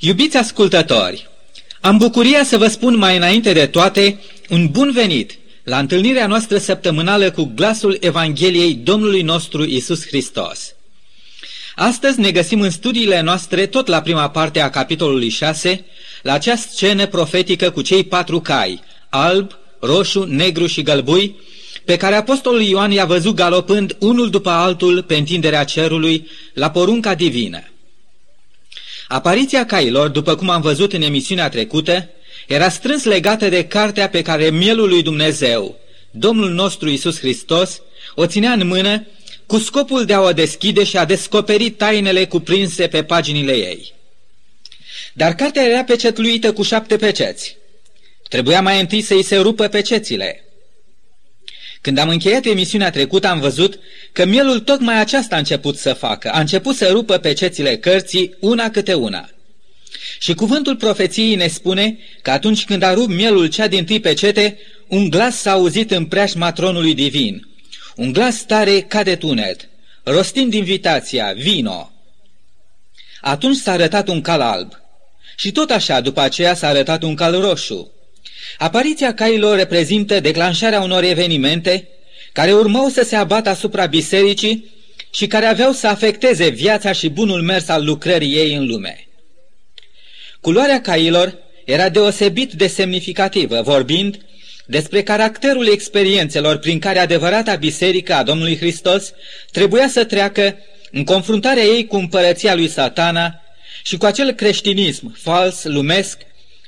Iubiți ascultători, am bucuria să vă spun mai înainte de toate un bun venit la întâlnirea noastră săptămânală cu glasul Evangheliei Domnului nostru Isus Hristos. Astăzi ne găsim în studiile noastre, tot la prima parte a capitolului 6, la acea scenă profetică cu cei patru cai, alb, roșu, negru și gălbui, pe care apostolul Ioan i-a văzut galopând unul după altul pe întinderea cerului la porunca divină. Apariția cailor, după cum am văzut în emisiunea trecută, era strâns legată de cartea pe care mielul lui Dumnezeu, Domnul nostru Isus Hristos, o ținea în mână cu scopul de a o deschide și a descoperi tainele cuprinse pe paginile ei. Dar cartea era pecetluită cu șapte peceți. Trebuia mai întâi să-i se rupă pecețile. Când am încheiat emisiunea trecută, am văzut că mielul tocmai aceasta a început să facă. A început să rupă pecețile cărții una câte una. Și cuvântul profeției ne spune că atunci când a rupt mielul cea din tâi pecete, un glas s-a auzit în preajma tronului divin. Un glas tare ca de tunet, rostind invitația, vino. Atunci s-a arătat un cal alb. Și tot așa, după aceea s-a arătat un cal roșu. Apariția cailor reprezintă declanșarea unor evenimente care urmau să se abată asupra bisericii și care aveau să afecteze viața și bunul mers al lucrării ei în lume. Culoarea cailor era deosebit de semnificativă, vorbind despre caracterul experiențelor prin care adevărata biserică a Domnului Hristos trebuia să treacă în confruntarea ei cu împărăția lui satana și cu acel creștinism fals, lumesc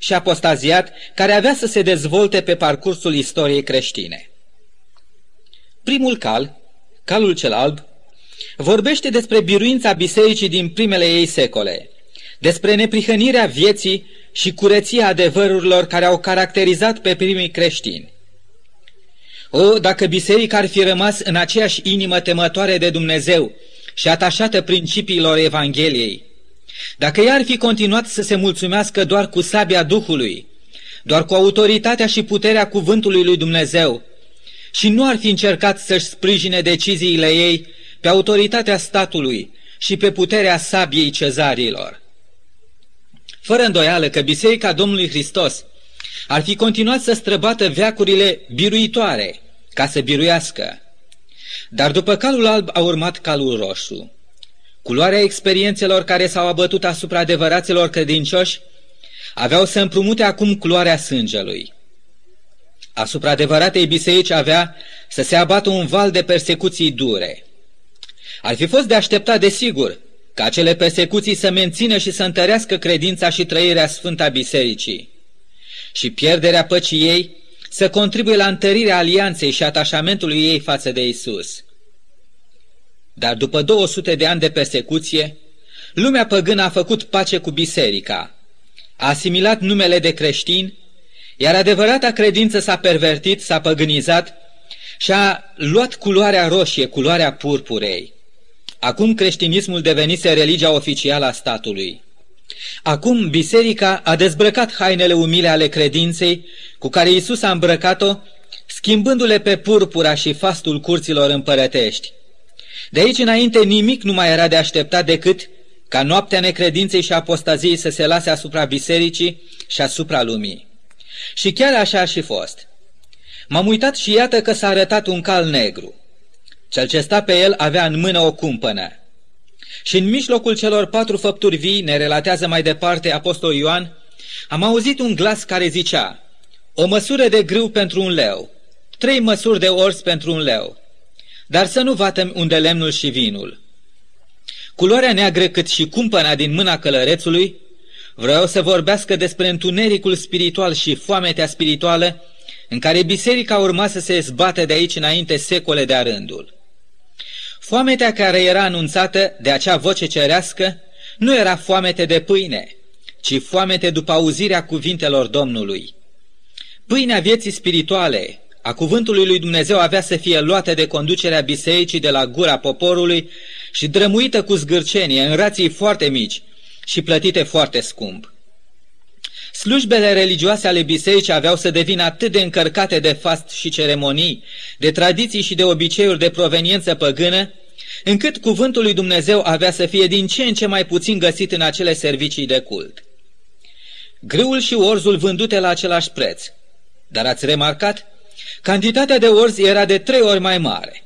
și apostaziat care avea să se dezvolte pe parcursul istoriei creștine. Primul cal, calul cel alb, vorbește despre biruința bisericii din primele ei secole, despre neprihănirea vieții și curăția adevărurilor care au caracterizat pe primii creștini. O, dacă biserica ar fi rămas în aceeași inimă temătoare de Dumnezeu și atașată principiilor Evangheliei, dacă ea ar fi continuat să se mulțumească doar cu sabia Duhului, doar cu autoritatea și puterea cuvântului lui Dumnezeu, și nu ar fi încercat să-și sprijine deciziile ei pe autoritatea statului și pe puterea sabiei cezarilor. Fără îndoială că Biserica Domnului Hristos ar fi continuat să străbată veacurile biruitoare ca să biruiască. Dar după calul alb a urmat calul roșu. Culoarea experiențelor care s-au abătut asupra adevăraților credincioși aveau să împrumute acum culoarea sângelui. Asupra adevăratei biserici avea să se abată un val de persecuții dure. Ar fi fost de așteptat, desigur, ca acele persecuții să mențină și să întărească credința și trăirea sfântă a bisericii și pierderea păcii ei să contribuie la întărirea alianței și atașamentului ei față de Isus. Dar după 200 de ani de persecuție, lumea păgână a făcut pace cu biserica, a asimilat numele de creștin, iar adevărata credință s-a pervertit, s-a păgânizat și a luat culoarea roșie, culoarea purpurei. Acum creștinismul devenise religia oficială a statului. Acum biserica a dezbrăcat hainele umile ale credinței cu care Isus a îmbrăcat-o, schimbându-le pe purpura și fastul curților împărătești. De aici înainte nimic nu mai era de așteptat decât ca noaptea necredinței și apostaziei să se lase asupra bisericii și asupra lumii. Și chiar așa a și fost. M-am uitat și iată că s-a arătat un cal negru. Cel ce sta pe el avea în mână o cumpănă. Și în mijlocul celor patru făpturi vii, ne relatează mai departe Apostol Ioan, am auzit un glas care zicea, o măsură de grâu pentru un leu, trei măsuri de ors pentru un leu, dar să nu vatem unde lemnul și vinul. Culoarea neagră cât și cumpăna din mâna călărețului vreau să vorbească despre întunericul spiritual și foametea spirituală în care biserica urma să se zbate de aici înainte secole de rândul. Foametea care era anunțată de acea voce cerească nu era foamete de pâine, ci foamete după auzirea cuvintelor Domnului. Pâinea vieții spirituale, a cuvântului lui Dumnezeu avea să fie luată de conducerea bisericii de la gura poporului și drămuită cu zgârcenie în rații foarte mici și plătite foarte scump. Slujbele religioase ale bisericii aveau să devină atât de încărcate de fast și ceremonii, de tradiții și de obiceiuri de proveniență păgână, încât cuvântul lui Dumnezeu avea să fie din ce în ce mai puțin găsit în acele servicii de cult. grâul și orzul vândute la același preț. Dar ați remarcat? Cantitatea de orz era de trei ori mai mare.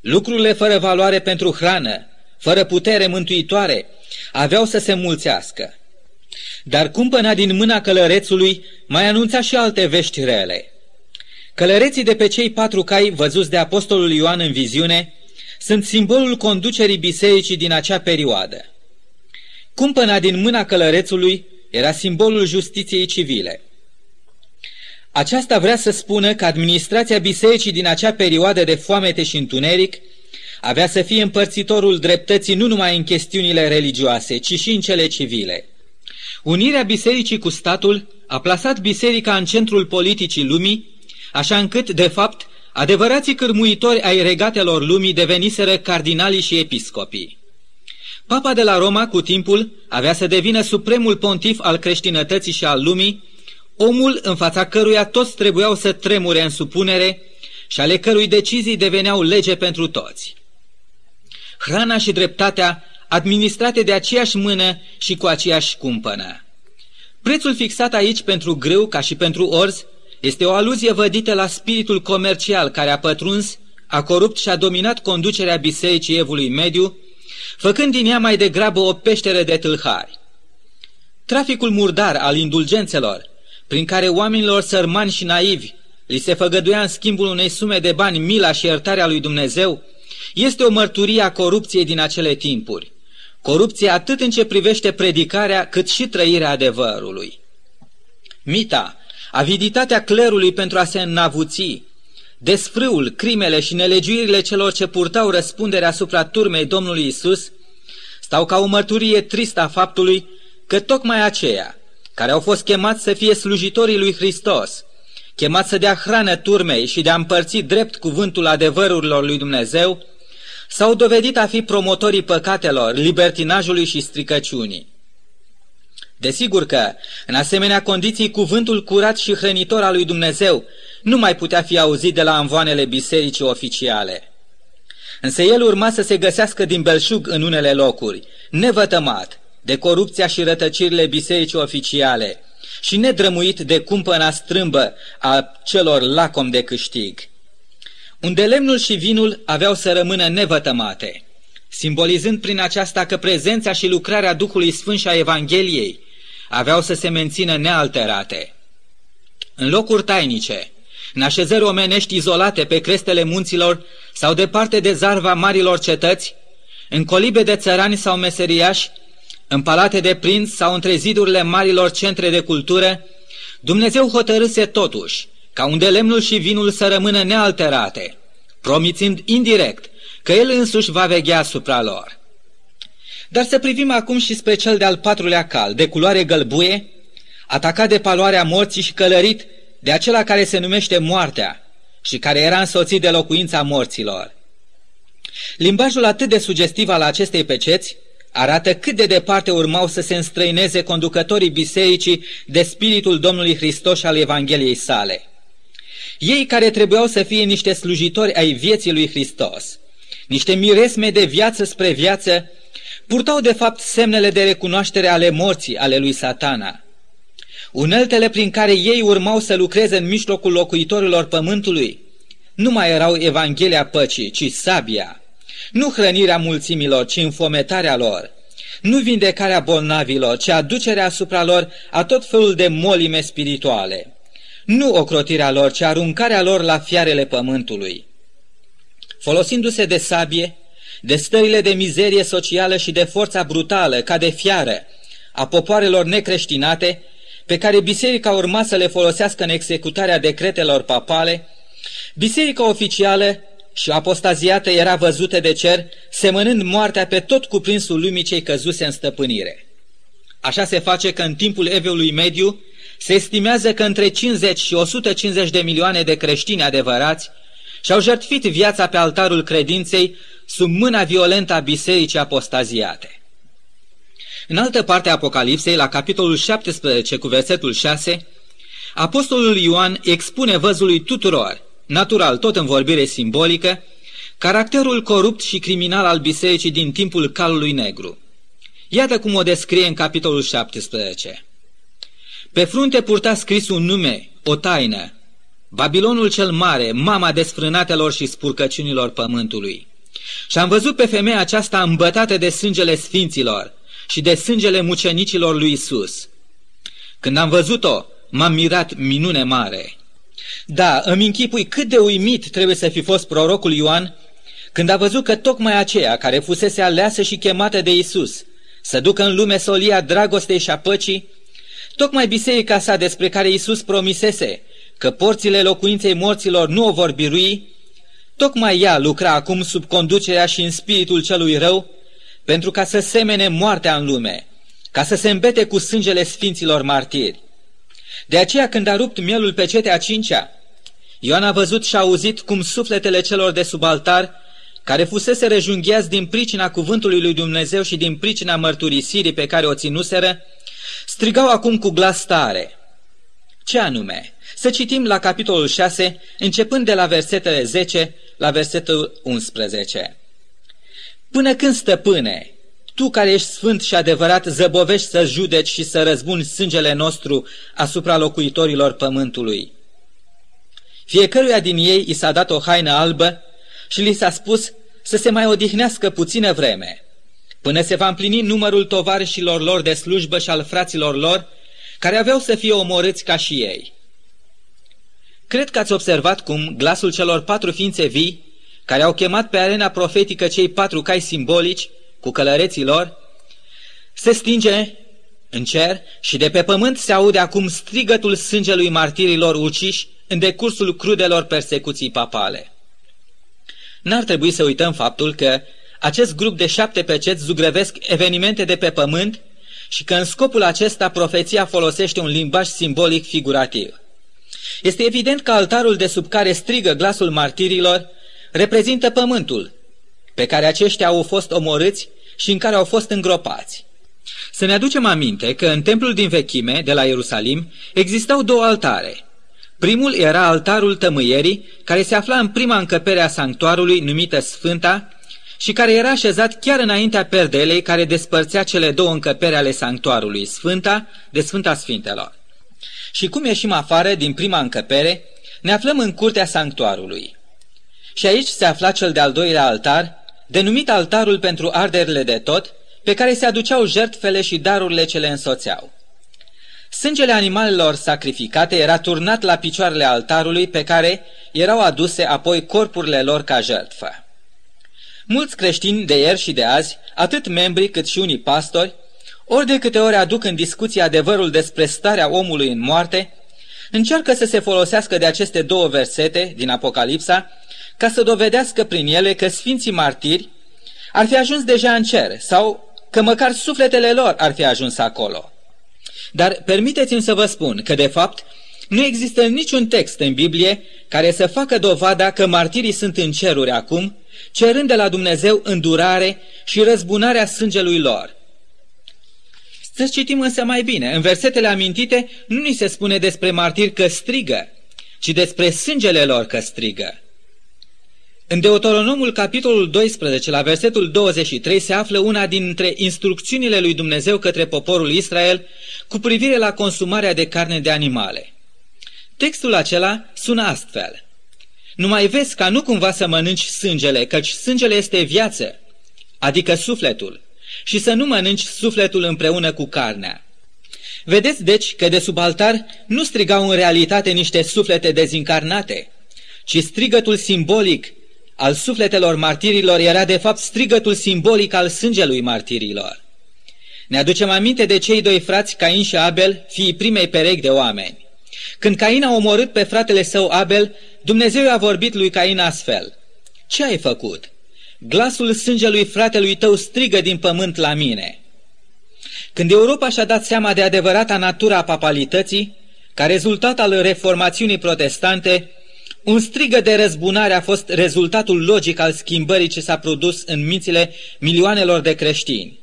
Lucrurile fără valoare pentru hrană, fără putere mântuitoare, aveau să se mulțească. Dar cumpăna din mâna călărețului mai anunța și alte vești rele. Călăreții de pe cei patru cai văzuți de apostolul Ioan în viziune sunt simbolul conducerii bisericii din acea perioadă. Cumpăna din mâna călărețului era simbolul justiției civile. Aceasta vrea să spună că administrația bisericii din acea perioadă de foamete și întuneric avea să fie împărțitorul dreptății nu numai în chestiunile religioase, ci și în cele civile. Unirea bisericii cu statul a plasat biserica în centrul politicii lumii, așa încât, de fapt, adevărații cârmuitori ai regatelor lumii deveniseră cardinalii și episcopii. Papa de la Roma, cu timpul, avea să devină supremul pontif al creștinătății și al lumii, omul în fața căruia toți trebuiau să tremure în supunere și ale cărui decizii deveneau lege pentru toți. Hrana și dreptatea administrate de aceeași mână și cu aceeași cumpănă. Prețul fixat aici pentru grâu ca și pentru orz este o aluzie vădită la spiritul comercial care a pătruns, a corupt și a dominat conducerea Bisericii Evului Mediu, făcând din ea mai degrabă o peșteră de tâlhari. Traficul murdar al indulgențelor, prin care oamenilor sărmani și naivi li se făgăduia în schimbul unei sume de bani mila și iertarea lui Dumnezeu, este o mărturie a corupției din acele timpuri. Corupție atât în ce privește predicarea, cât și trăirea adevărului. Mita, aviditatea clerului pentru a se înnavuți, desfrâul, crimele și nelegiuirile celor ce purtau răspunderea asupra turmei Domnului Isus, stau ca o mărturie tristă a faptului că tocmai aceia, care au fost chemați să fie slujitorii lui Hristos, chemați să dea hrană turmei și de a împărți drept cuvântul adevărurilor lui Dumnezeu, s-au dovedit a fi promotorii păcatelor, libertinajului și stricăciunii. Desigur că, în asemenea condiții, cuvântul curat și hrănitor al lui Dumnezeu nu mai putea fi auzit de la anvoanele bisericii oficiale. Însă el urma să se găsească din belșug în unele locuri, nevătămat de corupția și rătăcirile bisericii oficiale și nedrămuit de cumpăna strâmbă a celor lacom de câștig unde lemnul și vinul aveau să rămână nevătămate, simbolizând prin aceasta că prezența și lucrarea Duhului Sfânt și a Evangheliei aveau să se mențină nealterate. În locuri tainice, în așezări omenești izolate pe crestele munților sau departe de zarva marilor cetăți, în colibe de țărani sau meseriași, în palate de prinț sau între zidurile marilor centre de cultură, Dumnezeu hotărâse totuși ca unde lemnul și vinul să rămână nealterate, promițând indirect că el însuși va veghea asupra lor. Dar să privim acum și spre cel de-al patrulea cal, de culoare gălbuie, atacat de paloarea morții și călărit de acela care se numește moartea și care era însoțit de locuința morților. Limbajul atât de sugestiv al acestei peceți arată cât de departe urmau să se înstrăineze conducătorii bisericii de spiritul Domnului Hristos și al Evangheliei sale – ei care trebuiau să fie niște slujitori ai vieții lui Hristos, niște miresme de viață spre viață, purtau de fapt semnele de recunoaștere ale morții ale lui satana. Uneltele prin care ei urmau să lucreze în mijlocul locuitorilor pământului nu mai erau Evanghelia păcii, ci sabia, nu hrănirea mulțimilor, ci înfometarea lor, nu vindecarea bolnavilor, ci aducerea asupra lor a tot felul de molime spirituale nu ocrotirea lor, ci aruncarea lor la fiarele pământului. Folosindu-se de sabie, de stările de mizerie socială și de forța brutală, ca de fiară, a popoarelor necreștinate, pe care biserica urma să le folosească în executarea decretelor papale, biserica oficială și apostaziată era văzută de cer, semănând moartea pe tot cuprinsul lumii cei căzuse în stăpânire. Așa se face că în timpul Eveului Mediu, se estimează că între 50 și 150 de milioane de creștini adevărați și-au jertfit viața pe altarul credinței sub mâna violentă a bisericii apostaziate. În altă parte a Apocalipsei, la capitolul 17 cu versetul 6, Apostolul Ioan expune văzului tuturor, natural tot în vorbire simbolică, caracterul corupt și criminal al bisericii din timpul calului negru. Iată cum o descrie în capitolul 17. Pe frunte purta scris un nume, o taină, Babilonul cel mare, mama desfrânatelor și spurcăciunilor pământului. Și am văzut pe femeia aceasta îmbătată de sângele sfinților și de sângele mucenicilor lui Isus. Când am văzut-o, m-am mirat minune mare. Da, îmi închipui cât de uimit trebuie să fi fost prorocul Ioan când a văzut că tocmai aceea care fusese aleasă și chemată de Isus să ducă în lume solia dragostei și a păcii, tocmai biserica sa despre care Isus promisese că porțile locuinței morților nu o vor birui, tocmai ea lucra acum sub conducerea și în spiritul celui rău, pentru ca să semene moartea în lume, ca să se îmbete cu sângele sfinților martiri. De aceea când a rupt mielul pe cetea cincea, Ioan a văzut și a auzit cum sufletele celor de sub altar, care fusese rejungheați din pricina cuvântului lui Dumnezeu și din pricina mărturisirii pe care o ținuseră, strigau acum cu glas tare. Ce anume? Să citim la capitolul 6, începând de la versetele 10 la versetul 11. Până când, stăpâne, tu care ești sfânt și adevărat, zăbovești să judeci și să răzbuni sângele nostru asupra locuitorilor pământului. Fiecăruia din ei i s-a dat o haină albă și li s-a spus să se mai odihnească puțină vreme, până se va împlini numărul tovarășilor lor de slujbă și al fraților lor, care aveau să fie omorâți ca și ei. Cred că ați observat cum glasul celor patru ființe vii, care au chemat pe arena profetică cei patru cai simbolici, cu călăreții lor, se stinge în cer și de pe pământ se aude acum strigătul sângelui martirilor uciși în decursul crudelor persecuții papale. N-ar trebui să uităm faptul că acest grup de șapte peceți zugrăvesc evenimente de pe pământ și că în scopul acesta profeția folosește un limbaj simbolic figurativ. Este evident că altarul de sub care strigă glasul martirilor reprezintă pământul, pe care aceștia au fost omorâți și în care au fost îngropați. Să ne aducem aminte că în templul din vechime, de la Ierusalim, existau două altare. Primul era altarul tămâierii, care se afla în prima încăpere a sanctuarului, numită Sfânta, și care era așezat chiar înaintea perdelei care despărțea cele două încăpere ale sanctuarului, Sfânta de Sfânta Sfintelor. Și cum ieșim afară din prima încăpere, ne aflăm în curtea sanctuarului. Și aici se afla cel de-al doilea altar, denumit altarul pentru arderile de tot, pe care se aduceau jertfele și darurile ce le însoțeau. Sângele animalelor sacrificate era turnat la picioarele altarului pe care erau aduse apoi corpurile lor ca jertfă. Mulți creștini de ieri și de azi, atât membri cât și unii pastori, ori de câte ori aduc în discuție adevărul despre starea omului în moarte, încearcă să se folosească de aceste două versete din Apocalipsa ca să dovedească prin ele că sfinții martiri ar fi ajuns deja în cer sau că măcar sufletele lor ar fi ajuns acolo. Dar permiteți-mi să vă spun că, de fapt, nu există niciun text în Biblie care să facă dovada că martirii sunt în ceruri acum, cerând de la Dumnezeu îndurare și răzbunarea sângelui lor. Să citim însă mai bine. În versetele amintite nu ni se spune despre martiri că strigă, ci despre sângele lor că strigă. În Deuteronomul capitolul 12, la versetul 23, se află una dintre instrucțiunile lui Dumnezeu către poporul Israel cu privire la consumarea de carne de animale. Textul acela sună astfel. Nu mai vezi ca nu cumva să mănânci sângele, căci sângele este viață, adică sufletul, și să nu mănânci sufletul împreună cu carnea. Vedeți deci că de sub altar nu strigau în realitate niște suflete dezincarnate, ci strigătul simbolic al sufletelor martirilor era de fapt strigătul simbolic al sângelui martirilor. Ne aducem aminte de cei doi frați, Cain și Abel, fiii primei perechi de oameni. Când Cain a omorât pe fratele său Abel, Dumnezeu a vorbit lui Cain astfel. Ce ai făcut? Glasul sângelui fratelui tău strigă din pământ la mine. Când Europa și-a dat seama de adevărata natura a papalității, ca rezultat al reformațiunii protestante, un strigă de răzbunare a fost rezultatul logic al schimbării ce s-a produs în mințile milioanelor de creștini.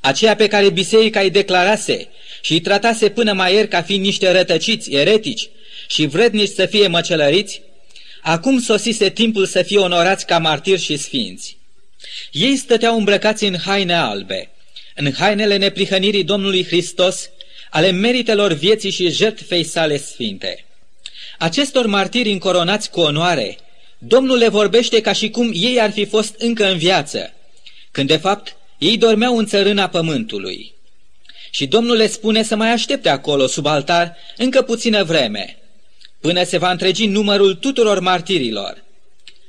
Aceea pe care biserica îi declarase și îi tratase până mai ieri ca fiind niște rătăciți, eretici și vrednici să fie măcelăriți, acum sosise timpul să fie onorați ca martiri și sfinți. Ei stăteau îmbrăcați în haine albe, în hainele neprihănirii Domnului Hristos, ale meritelor vieții și jertfei sale sfinte. Acestor martiri încoronați cu onoare, Domnul le vorbește ca și cum ei ar fi fost încă în viață, când de fapt ei dormeau în țărâna pământului. Și Domnul le spune să mai aștepte acolo, sub altar, încă puțină vreme, până se va întregi numărul tuturor martirilor,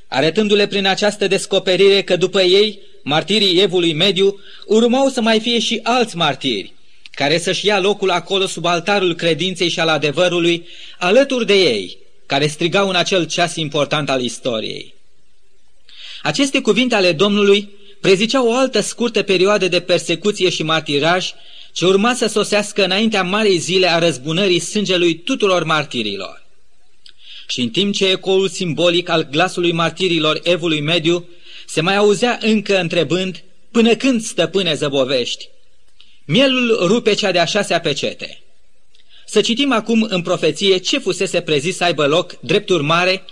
arătându-le prin această descoperire că după ei, martirii Evului Mediu, urmau să mai fie și alți martiri, care să-și ia locul acolo sub altarul credinței și al adevărului, alături de ei, care strigau în acel ceas important al istoriei. Aceste cuvinte ale Domnului preziceau o altă scurtă perioadă de persecuție și martiraj ce urma să sosească înaintea marei zile a răzbunării sângelui tuturor martirilor. Și în timp ce ecoul simbolic al glasului martirilor evului mediu se mai auzea încă întrebând, până când stăpâne zăbovești? Mielul rupe cea de-a șasea pecete. Să citim acum în profeție ce fusese prezis să aibă loc, drept urmare,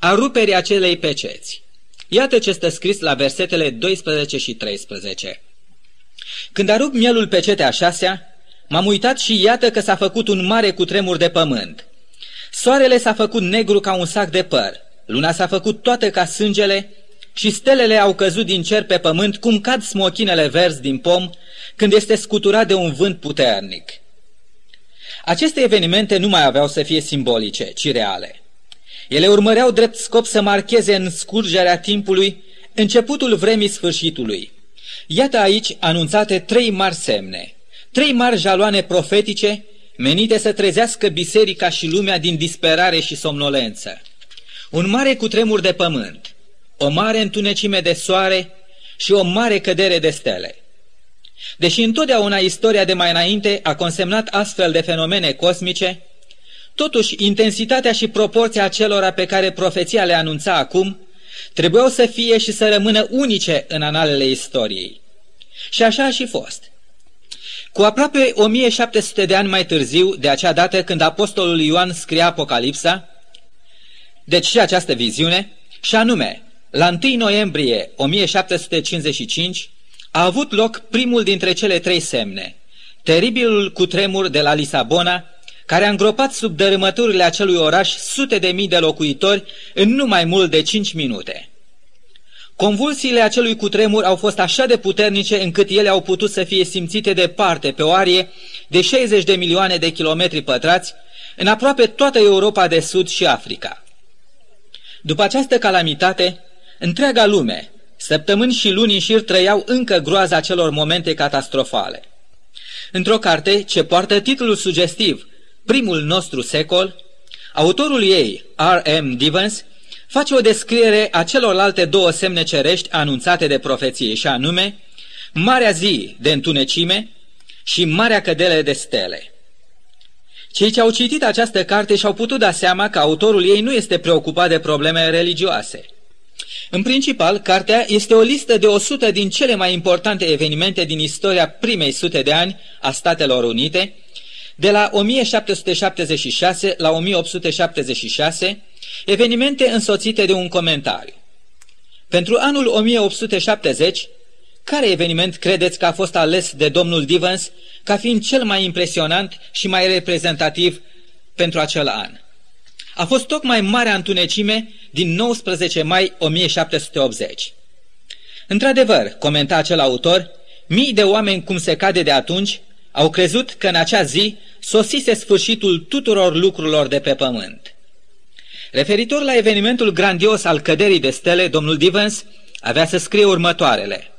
a ruperii acelei peceți. Iată ce stă scris la versetele 12 și 13. Când a rupt mielul pecetea a șasea, m-am uitat și iată că s-a făcut un mare cutremur de pământ. Soarele s-a făcut negru ca un sac de păr, luna s-a făcut toată ca sângele și stelele au căzut din cer pe pământ cum cad smochinele verzi din pom când este scuturat de un vânt puternic. Aceste evenimente nu mai aveau să fie simbolice, ci reale. Ele urmăreau drept scop să marcheze în scurgerea timpului începutul vremii sfârșitului. Iată aici anunțate trei mari semne, trei mari jaloane profetice menite să trezească biserica și lumea din disperare și somnolență. Un mare cutremur de pământ, o mare întunecime de soare și o mare cădere de stele. Deși întotdeauna istoria de mai înainte a consemnat astfel de fenomene cosmice, totuși intensitatea și proporția acelora pe care profeția le anunța acum trebuiau să fie și să rămână unice în analele istoriei. Și așa a și fost. Cu aproape 1700 de ani mai târziu, de acea dată când apostolul Ioan scria Apocalipsa, deci și această viziune, și anume, la 1 noiembrie 1755, a avut loc primul dintre cele trei semne, teribilul cutremur de la Lisabona, care a îngropat sub dărâmăturile acelui oraș sute de mii de locuitori în nu mai mult de cinci minute. Convulsiile acelui cutremur au fost așa de puternice încât ele au putut să fie simțite departe pe o arie de 60 de milioane de kilometri pătrați în aproape toată Europa de Sud și Africa. După această calamitate, întreaga lume, Săptămâni și luni în șir trăiau încă groaza celor momente catastrofale. Într-o carte ce poartă titlul sugestiv Primul nostru secol, autorul ei, R.M. Divens, face o descriere a celorlalte două semne cerești anunțate de profeție, și anume Marea zi de întunecime și Marea cădere de stele. Cei ce au citit această carte și-au putut da seama că autorul ei nu este preocupat de probleme religioase – în principal, cartea este o listă de 100 din cele mai importante evenimente din istoria primei sute de ani a Statelor Unite, de la 1776 la 1876, evenimente însoțite de un comentariu. Pentru anul 1870, care eveniment credeți că a fost ales de domnul Divens ca fiind cel mai impresionant și mai reprezentativ pentru acel an? A fost tocmai Marea Întunecime din 19 mai 1780. Într-adevăr, comenta acel autor, mii de oameni cum se cade de atunci au crezut că în acea zi sosise sfârșitul tuturor lucrurilor de pe pământ. Referitor la evenimentul grandios al căderii de stele, domnul Divens avea să scrie următoarele.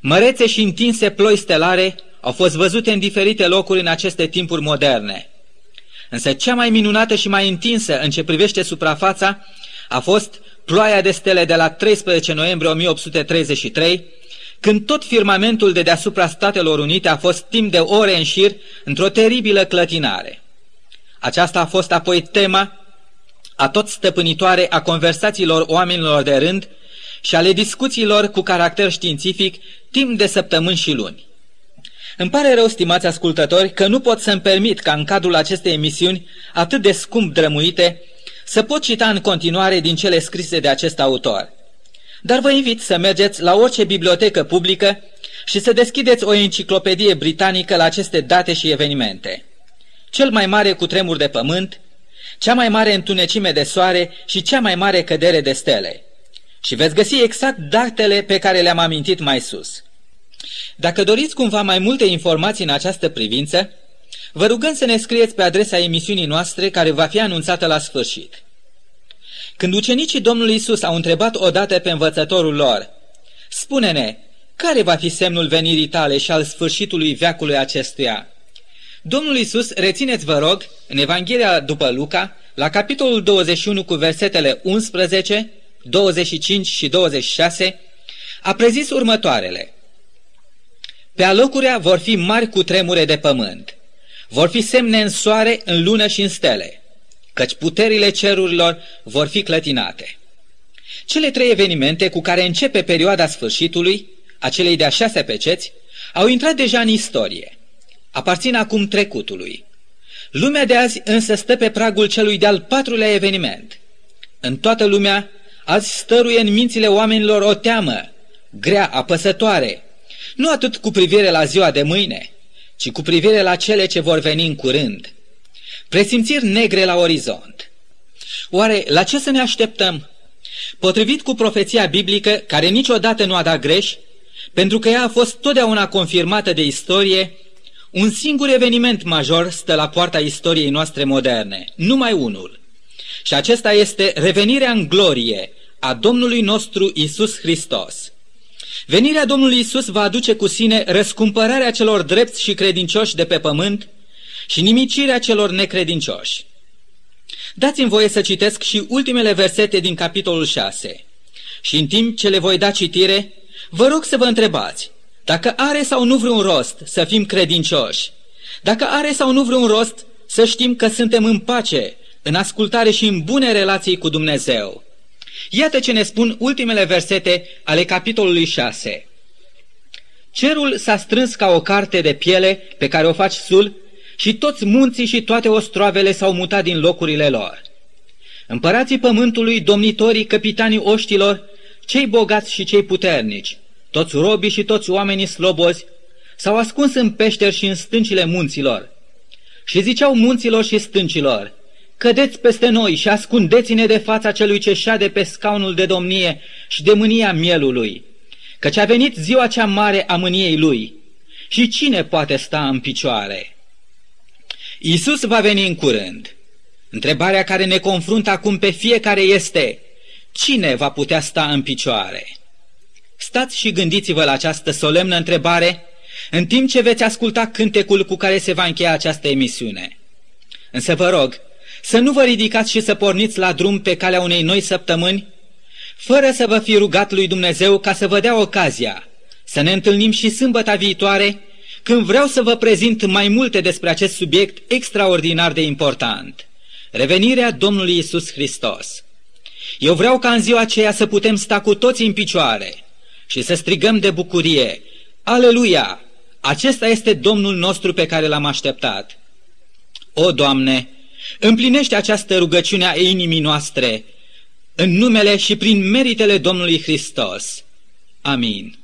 Mărețe și întinse ploi stelare au fost văzute în diferite locuri în aceste timpuri moderne. Însă cea mai minunată și mai întinsă în ce privește suprafața a fost ploaia de stele de la 13 noiembrie 1833, când tot firmamentul de deasupra Statelor Unite a fost timp de ore în șir într-o teribilă clătinare. Aceasta a fost apoi tema a tot stăpânitoare a conversațiilor oamenilor de rând și ale discuțiilor cu caracter științific timp de săptămâni și luni. Îmi pare rău, stimați ascultători, că nu pot să-mi permit ca în cadrul acestei emisiuni atât de scump drămuite să pot cita în continuare din cele scrise de acest autor. Dar vă invit să mergeți la orice bibliotecă publică și să deschideți o enciclopedie britanică la aceste date și evenimente. cel mai mare cutremur de pământ, cea mai mare întunecime de soare și cea mai mare cădere de stele. Și veți găsi exact datele pe care le-am amintit mai sus. Dacă doriți cumva mai multe informații în această privință, vă rugăm să ne scrieți pe adresa emisiunii noastre care va fi anunțată la sfârșit. Când ucenicii Domnului Isus au întrebat odată pe învățătorul lor, Spune-ne, care va fi semnul venirii tale și al sfârșitului veacului acestuia? Domnul Isus, rețineți vă rog, în Evanghelia după Luca, la capitolul 21 cu versetele 11, 25 și 26, a prezis următoarele. Pe alocurea vor fi mari cu tremure de pământ. Vor fi semne în soare, în lună și în stele, căci puterile cerurilor vor fi clătinate. Cele trei evenimente cu care începe perioada sfârșitului, acelei de-a șasea peceți, au intrat deja în istorie. Aparțin acum trecutului. Lumea de azi însă stă pe pragul celui de-al patrulea eveniment. În toată lumea, azi stăruie în mințile oamenilor o teamă, grea, apăsătoare, nu atât cu privire la ziua de mâine, ci cu privire la cele ce vor veni în curând. Presimțiri negre la orizont. Oare la ce să ne așteptăm? Potrivit cu profeția biblică, care niciodată nu a dat greș, pentru că ea a fost totdeauna confirmată de istorie, un singur eveniment major stă la poarta istoriei noastre moderne, numai unul. Și acesta este revenirea în glorie a Domnului nostru Isus Hristos. Venirea Domnului Isus va aduce cu sine răscumpărarea celor drepți și credincioși de pe pământ și nimicirea celor necredincioși. Dați-mi voie să citesc și ultimele versete din capitolul 6. Și în timp ce le voi da citire, vă rog să vă întrebați dacă are sau nu vreun rost să fim credincioși, dacă are sau nu vreun rost să știm că suntem în pace, în ascultare și în bune relații cu Dumnezeu. Iată ce ne spun ultimele versete ale capitolului 6. Cerul s-a strâns ca o carte de piele pe care o faci sul și toți munții și toate ostroavele s-au mutat din locurile lor. Împărații pământului, domnitorii, capitanii oștilor, cei bogați și cei puternici, toți robii și toți oamenii slobozi, s-au ascuns în peșteri și în stâncile munților. Și ziceau munților și stâncilor, cădeți peste noi și ascundeți-ne de fața celui ce șade pe scaunul de domnie și de mânia mielului, căci a venit ziua cea mare a mâniei lui. Și cine poate sta în picioare? Isus va veni în curând. Întrebarea care ne confruntă acum pe fiecare este, cine va putea sta în picioare? Stați și gândiți-vă la această solemnă întrebare în timp ce veți asculta cântecul cu care se va încheia această emisiune. Însă vă rog să nu vă ridicați și să porniți la drum pe calea unei noi săptămâni, fără să vă fi rugat lui Dumnezeu ca să vă dea ocazia să ne întâlnim și sâmbăta viitoare când vreau să vă prezint mai multe despre acest subiect extraordinar de important, revenirea Domnului Isus Hristos. Eu vreau ca în ziua aceea să putem sta cu toți în picioare și să strigăm de bucurie, Aleluia! Acesta este Domnul nostru pe care l-am așteptat. O, Doamne, împlinește această rugăciune a inimii noastre, în numele și prin meritele Domnului Hristos. Amin.